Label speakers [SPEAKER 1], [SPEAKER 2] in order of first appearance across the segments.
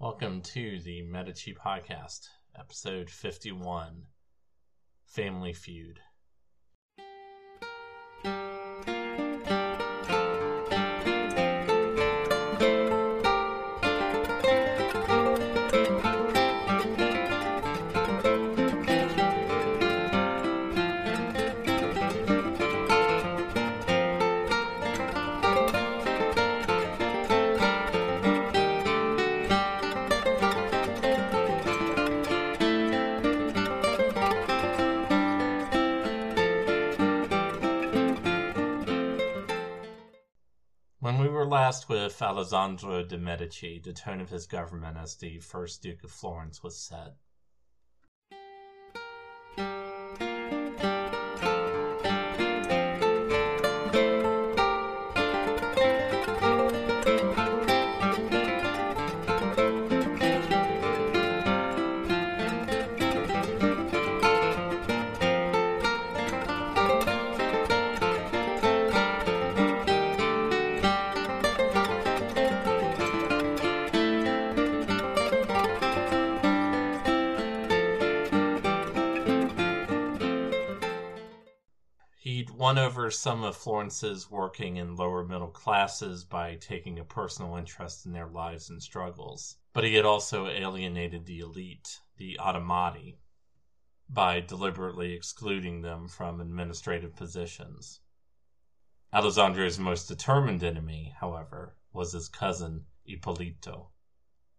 [SPEAKER 1] Welcome to the Medici Podcast, episode 51 Family Feud. Were last with Alessandro de' Medici, the tone of his government as the first Duke of Florence was set. Won over some of Florence's working and lower middle classes by taking a personal interest in their lives and struggles. But he had also alienated the elite, the Ottimati, by deliberately excluding them from administrative positions. Alessandro's most determined enemy, however, was his cousin Ippolito.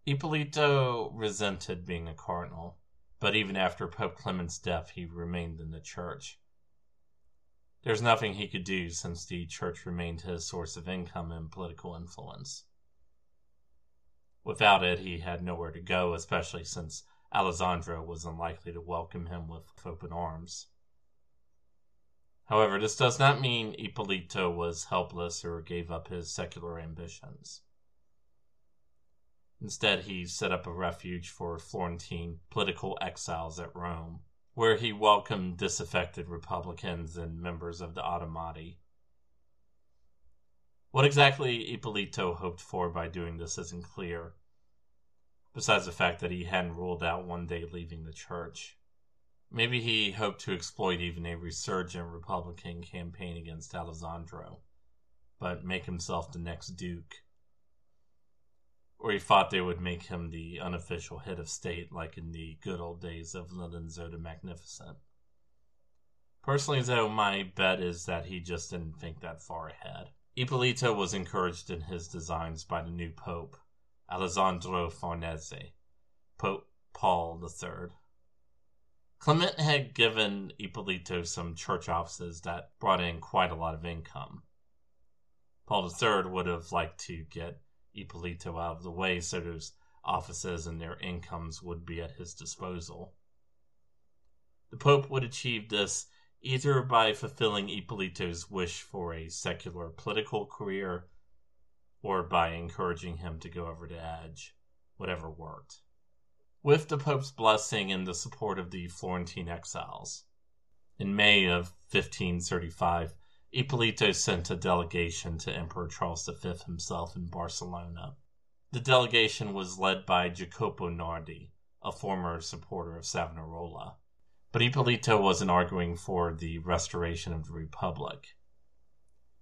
[SPEAKER 1] Ippolito resented being a cardinal, but even after Pope Clement's death, he remained in the church. There's nothing he could do since the church remained his source of income and political influence. Without it, he had nowhere to go, especially since Alessandro was unlikely to welcome him with open arms. However, this does not mean Ippolito was helpless or gave up his secular ambitions. Instead, he set up a refuge for Florentine political exiles at Rome where he welcomed disaffected Republicans and members of the Ottimati. What exactly Ippolito hoped for by doing this isn't clear, besides the fact that he hadn't ruled out one day leaving the church. Maybe he hoped to exploit even a resurgent Republican campaign against Alessandro, but make himself the next Duke or he thought they would make him the unofficial head of state like in the good old days of Lorenzo the Magnificent. Personally, though, my bet is that he just didn't think that far ahead. Ippolito was encouraged in his designs by the new pope, Alessandro Farnese, Pope Paul III. Clement had given Ippolito some church offices that brought in quite a lot of income. Paul III would have liked to get Ippolito out of the way so those offices and their incomes would be at his disposal. The Pope would achieve this either by fulfilling Ippolito's wish for a secular political career or by encouraging him to go over the edge, whatever worked. With the Pope's blessing and the support of the Florentine exiles, in May of 1535, Ippolito sent a delegation to Emperor Charles V himself in Barcelona. The delegation was led by Jacopo Nardi, a former supporter of Savonarola. But Ippolito wasn't arguing for the restoration of the Republic.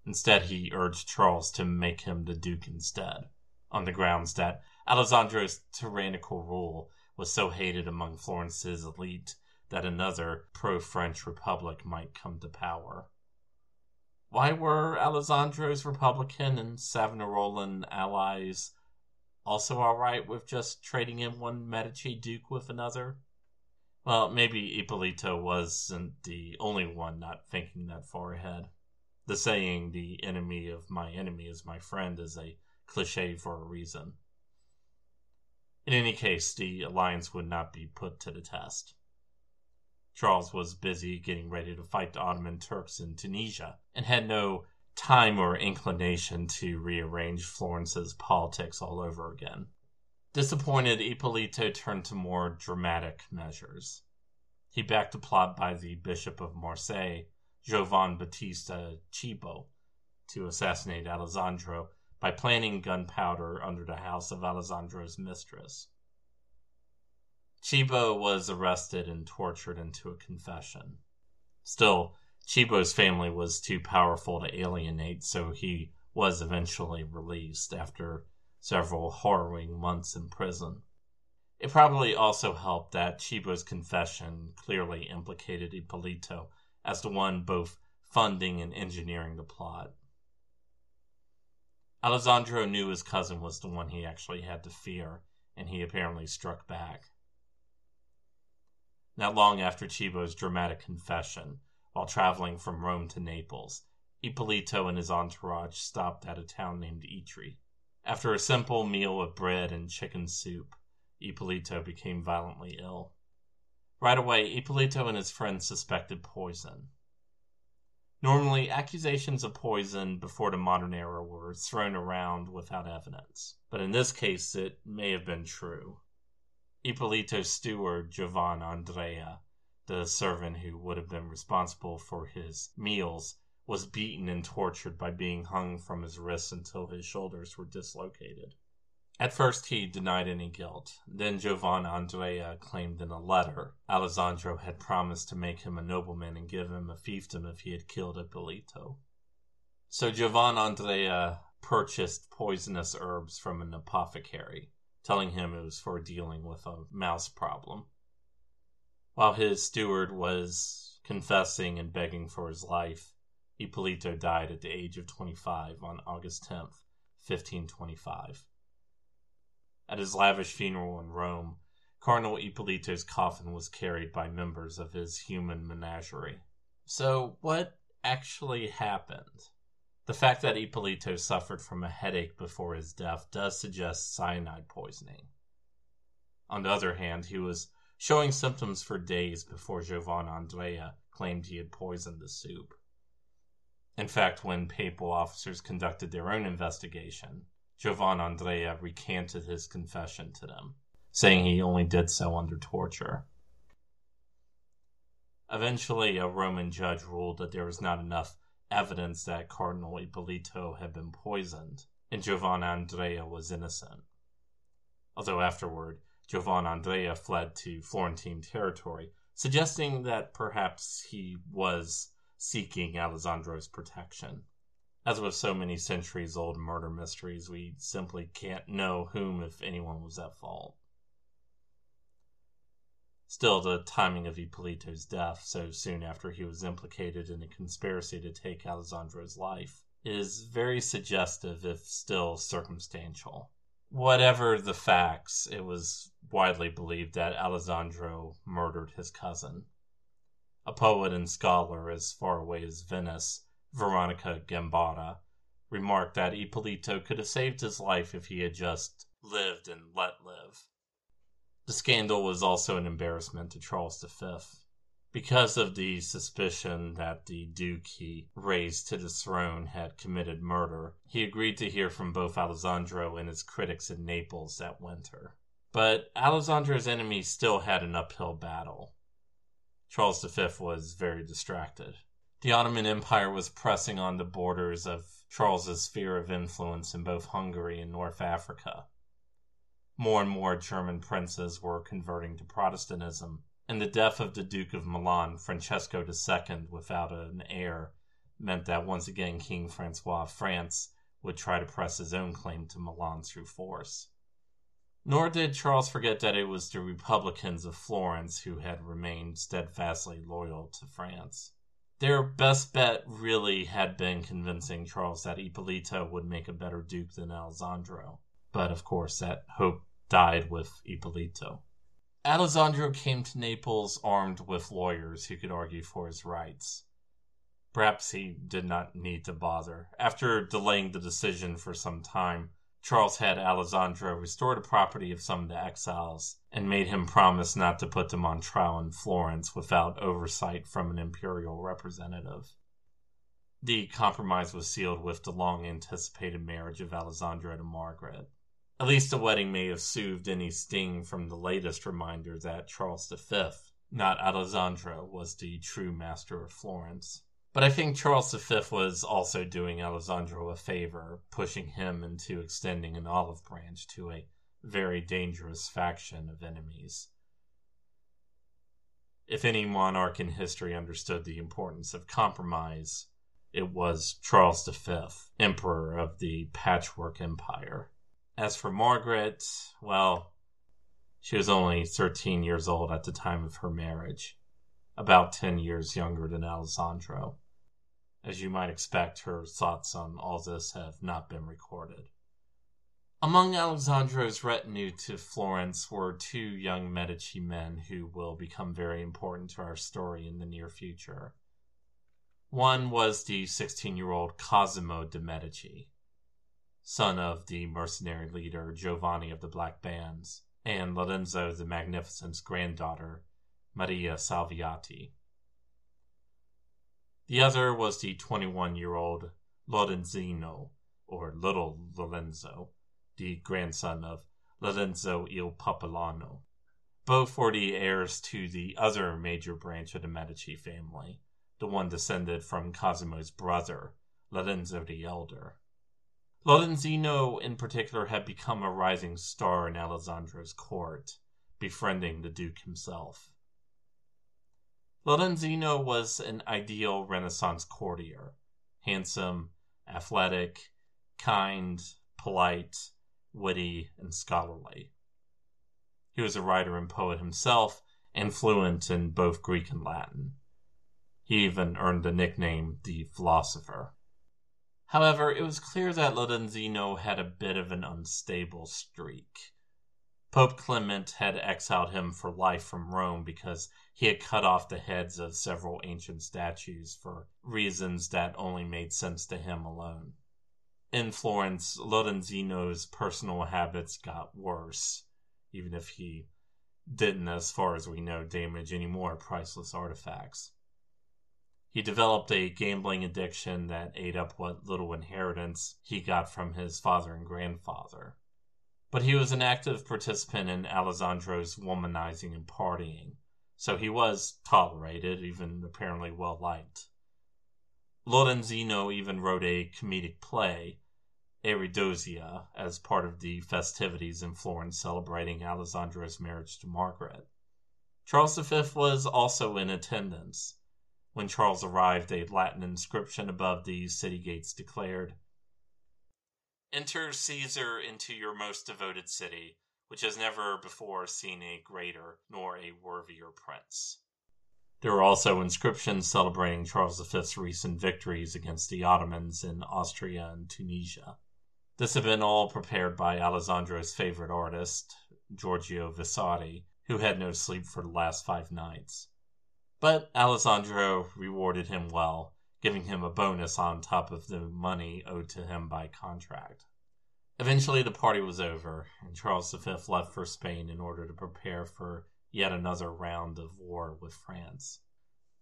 [SPEAKER 1] Instead, he urged Charles to make him the Duke instead, on the grounds that Alessandro's tyrannical rule was so hated among Florence's elite that another pro French republic might come to power. Why were Alessandro's Republican and Savonarolan allies also all right with just trading in one Medici duke with another? Well, maybe Ippolito wasn't the only one not thinking that far ahead. The saying, the enemy of my enemy is my friend, is a cliche for a reason. In any case, the alliance would not be put to the test. Charles was busy getting ready to fight the Ottoman Turks in Tunisia and had no time or inclination to rearrange Florence's politics all over again. Disappointed, Ippolito turned to more dramatic measures. He backed a plot by the Bishop of Marseille, Giovan Battista Cibo, to assassinate Alessandro by planting gunpowder under the house of Alessandro's mistress. Cibo was arrested and tortured into a confession. Still, Cibo's family was too powerful to alienate, so he was eventually released after several harrowing months in prison. It probably also helped that Cibo's confession clearly implicated Ippolito as the one both funding and engineering the plot. Alessandro knew his cousin was the one he actually had to fear, and he apparently struck back. Not long after Cibo's dramatic confession, while traveling from Rome to Naples, Ippolito and his entourage stopped at a town named Itri. After a simple meal of bread and chicken soup, Ippolito became violently ill. Right away, Ippolito and his friends suspected poison. Normally, accusations of poison before the modern era were thrown around without evidence, but in this case it may have been true. Ippolito's steward, Giovanni Andrea, the servant who would have been responsible for his meals, was beaten and tortured by being hung from his wrists until his shoulders were dislocated. At first he denied any guilt. Then Giovan Andrea claimed in a letter Alessandro had promised to make him a nobleman and give him a fiefdom if he had killed Ippolito. So Giovan Andrea purchased poisonous herbs from an apothecary telling him it was for dealing with a mouse problem. While his steward was confessing and begging for his life, Ippolito died at the age of 25 on August 10th, 1525. At his lavish funeral in Rome, Cardinal Ippolito's coffin was carried by members of his human menagerie. So, what actually happened? The fact that Ippolito suffered from a headache before his death does suggest cyanide poisoning. On the other hand, he was showing symptoms for days before Giovanni Andrea claimed he had poisoned the soup. In fact, when papal officers conducted their own investigation, Giovanni Andrea recanted his confession to them, saying he only did so under torture. Eventually, a Roman judge ruled that there was not enough evidence that Cardinal Ippolito had been poisoned, and Giovanni Andrea was innocent. Although afterward, Giovan Andrea fled to Florentine territory, suggesting that perhaps he was seeking Alessandro's protection. As with so many centuries old murder mysteries, we simply can't know whom, if anyone, was at fault. Still, the timing of Ippolito's death, so soon after he was implicated in a conspiracy to take Alessandro's life, is very suggestive if still circumstantial. Whatever the facts, it was widely believed that Alessandro murdered his cousin. A poet and scholar as far away as Venice, Veronica Gambara, remarked that Ippolito could have saved his life if he had just lived and let live. The scandal was also an embarrassment to Charles V. Because of the suspicion that the Duke he raised to the throne had committed murder, he agreed to hear from both Alessandro and his critics in Naples that winter. But Alessandro's enemies still had an uphill battle. Charles V was very distracted. The Ottoman Empire was pressing on the borders of Charles's sphere of influence in both Hungary and North Africa more and more German princes were converting to Protestantism, and the death of the Duke of Milan, Francesco II, without an heir, meant that once again King Francois of France would try to press his own claim to Milan through force. Nor did Charles forget that it was the Republicans of Florence who had remained steadfastly loyal to France. Their best bet really had been convincing Charles that Ippolito would make a better duke than Alessandro. But of course, that hope died with Ippolito. Alessandro came to Naples armed with lawyers who could argue for his rights. Perhaps he did not need to bother. After delaying the decision for some time, Charles had Alessandro restore the property of some of the exiles and made him promise not to put them on trial in Florence without oversight from an imperial representative. The compromise was sealed with the long anticipated marriage of Alessandro to Margaret. At least the wedding may have soothed any sting from the latest reminder that Charles V, not Alessandro, was the true master of Florence. But I think Charles V was also doing Alessandro a favor, pushing him into extending an olive branch to a very dangerous faction of enemies. If any monarch in history understood the importance of compromise, it was Charles V, Emperor of the Patchwork Empire. As for Margaret, well, she was only 13 years old at the time of her marriage, about 10 years younger than Alessandro. As you might expect, her thoughts on all this have not been recorded. Among Alessandro's retinue to Florence were two young Medici men who will become very important to our story in the near future. One was the 16 year old Cosimo de' Medici, son of the mercenary leader Giovanni of the Black Bands, and Lorenzo the Magnificent's granddaughter, Maria Salviati. The other was the 21 year old Lorenzino, or Little Lorenzo the grandson of Lorenzo il Popolano. Both were the heirs to the other major branch of the Medici family, the one descended from Cosimo's brother, Lorenzo the Elder. Lorenzino, in particular, had become a rising star in Alessandro's court, befriending the Duke himself. Lorenzino was an ideal Renaissance courtier, handsome, athletic, kind, polite, witty, and scholarly. He was a writer and poet himself, and fluent in both Greek and Latin. He even earned the nickname the philosopher. However, it was clear that Lorenzino had a bit of an unstable streak. Pope Clement had exiled him for life from Rome because he had cut off the heads of several ancient statues for reasons that only made sense to him alone in Florence, Lorenzino's personal habits got worse, even if he didn't, as far as we know, damage any more priceless artifacts. He developed a gambling addiction that ate up what little inheritance he got from his father and grandfather. But he was an active participant in Alessandro's womanizing and partying, so he was tolerated, even apparently well liked. Lorenzino even wrote a comedic play, Aridosia, as part of the festivities in Florence celebrating Alessandro's marriage to Margaret. Charles V was also in attendance. When Charles arrived, a Latin inscription above the city gates declared, Enter Caesar into your most devoted city, which has never before seen a greater nor a worthier prince. There were also inscriptions celebrating Charles V's recent victories against the Ottomans in Austria and Tunisia. This had been all prepared by Alessandro's favorite artist, Giorgio Vasari, who had no sleep for the last five nights. But Alessandro rewarded him well, giving him a bonus on top of the money owed to him by contract. Eventually, the party was over, and Charles V left for Spain in order to prepare for yet another round of war with France.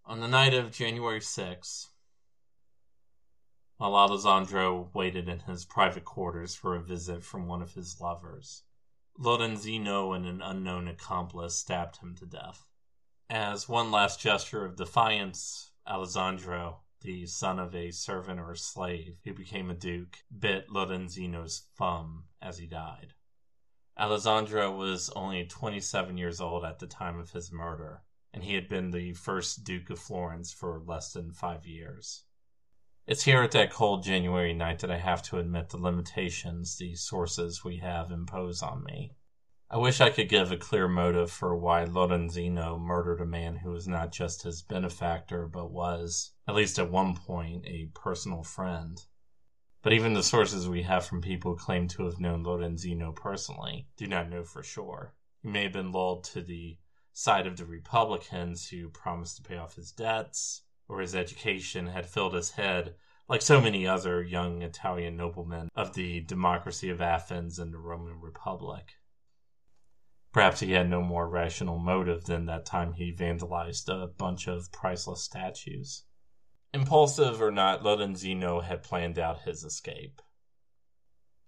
[SPEAKER 1] On the night of January 6, while Alessandro waited in his private quarters for a visit from one of his lovers, Lorenzino and an unknown accomplice stabbed him to death. As one last gesture of defiance, Alessandro, the son of a servant or a slave who became a duke, bit Lorenzino's thumb as he died. Alessandro was only 27 years old at the time of his murder, and he had been the first Duke of Florence for less than five years. It's here at that cold January night that I have to admit the limitations the sources we have impose on me. I wish I could give a clear motive for why Lorenzino murdered a man who was not just his benefactor, but was, at least at one point, a personal friend. But even the sources we have from people who claim to have known Lorenzino personally do not know for sure. He may have been lulled to the side of the Republicans who promised to pay off his debts, or his education had filled his head like so many other young Italian noblemen of the democracy of Athens and the Roman Republic. Perhaps he had no more rational motive than that time he vandalized a bunch of priceless statues. Impulsive or not, Lorenzino had planned out his escape.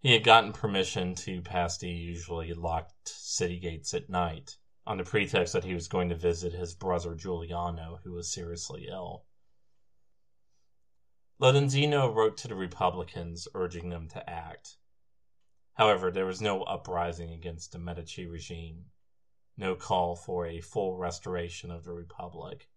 [SPEAKER 1] He had gotten permission to pass the usually locked city gates at night, on the pretext that he was going to visit his brother Giuliano, who was seriously ill. Lorenzino wrote to the Republicans urging them to act. However, there was no uprising against the Medici regime, no call for a full restoration of the Republic.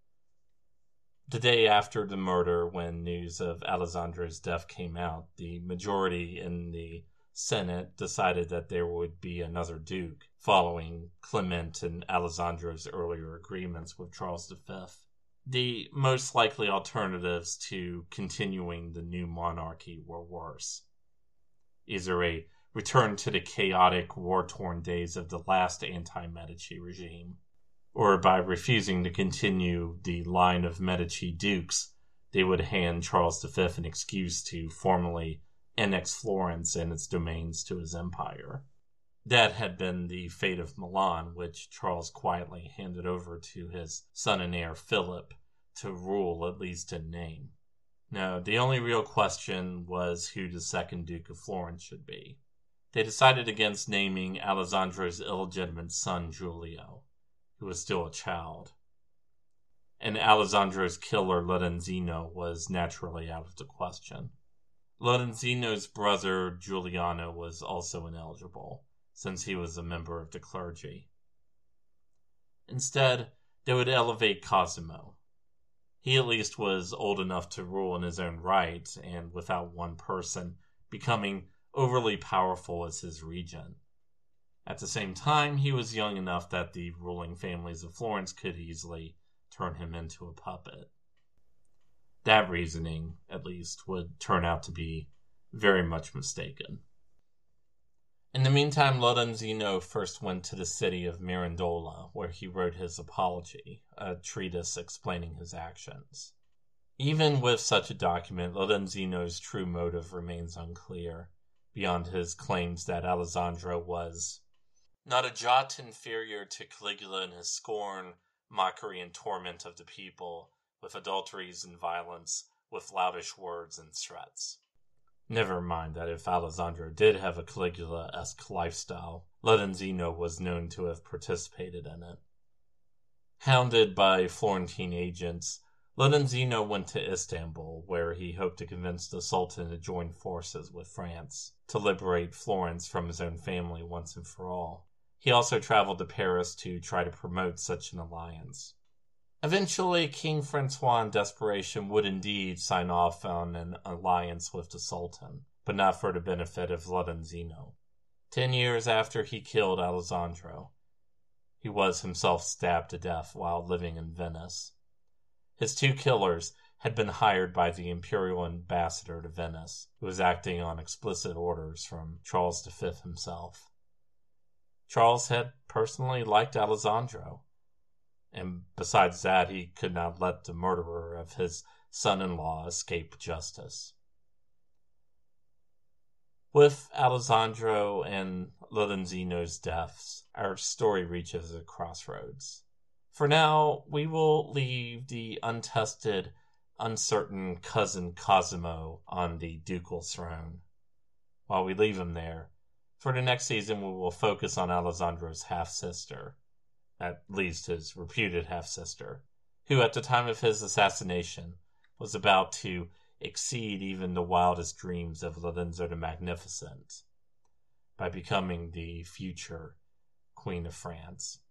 [SPEAKER 1] The day after the murder, when news of Alessandro's death came out, the majority in the Senate decided that there would be another Duke, following Clement and Alessandro's earlier agreements with Charles V. The most likely alternatives to continuing the new monarchy were worse. Either a return to the chaotic, war torn days of the last anti Medici regime, or by refusing to continue the line of Medici dukes, they would hand Charles V an excuse to formally annex Florence and its domains to his empire. That had been the fate of Milan, which Charles quietly handed over to his son and heir Philip to rule, at least in name. No, the only real question was who the second Duke of Florence should be. They decided against naming Alessandro's illegitimate son Giulio, who was still a child. And Alessandro's killer Lorenzino was naturally out of the question. Lorenzino's brother Giuliano was also ineligible, since he was a member of the clergy. Instead, they would elevate Cosimo. He at least was old enough to rule in his own right, and without one person becoming overly powerful as his regent. At the same time, he was young enough that the ruling families of Florence could easily turn him into a puppet that reasoning, at least, would turn out to be very much mistaken. In the meantime, Lorenzino first went to the city of Mirandola, where he wrote his Apology, a treatise explaining his actions. Even with such a document, Lorenzino's true motive remains unclear, beyond his claims that Alessandro was not a jot inferior to Caligula in his scorn, mockery, and torment of the people, with adulteries and violence, with loutish words and threats. Never mind that if Alessandro did have a Caligula esque lifestyle, Lorenzino was known to have participated in it. Hounded by Florentine agents, Lorenzino went to Istanbul, where he hoped to convince the Sultan to join forces with France to liberate Florence from his own family once and for all. He also traveled to Paris to try to promote such an alliance. Eventually, King Francois in desperation would indeed sign off on an alliance with the Sultan, but not for the benefit of Lorenzino. Ten years after he killed Alessandro, he was himself stabbed to death while living in Venice. His two killers had been hired by the imperial ambassador to Venice, who was acting on explicit orders from Charles V himself. Charles had personally liked Alessandro, and besides that, he could not let the murderer of his son in law escape justice. With Alessandro and Lorenzino's deaths, our story reaches a crossroads. For now, we will leave the untested, uncertain cousin Cosimo on the ducal throne. While we leave him there, for the next season, we will focus on Alessandro's half sister, at least his reputed half sister, who at the time of his assassination was about to exceed even the wildest dreams of Lorenzo the Magnificent by becoming the future Queen of France.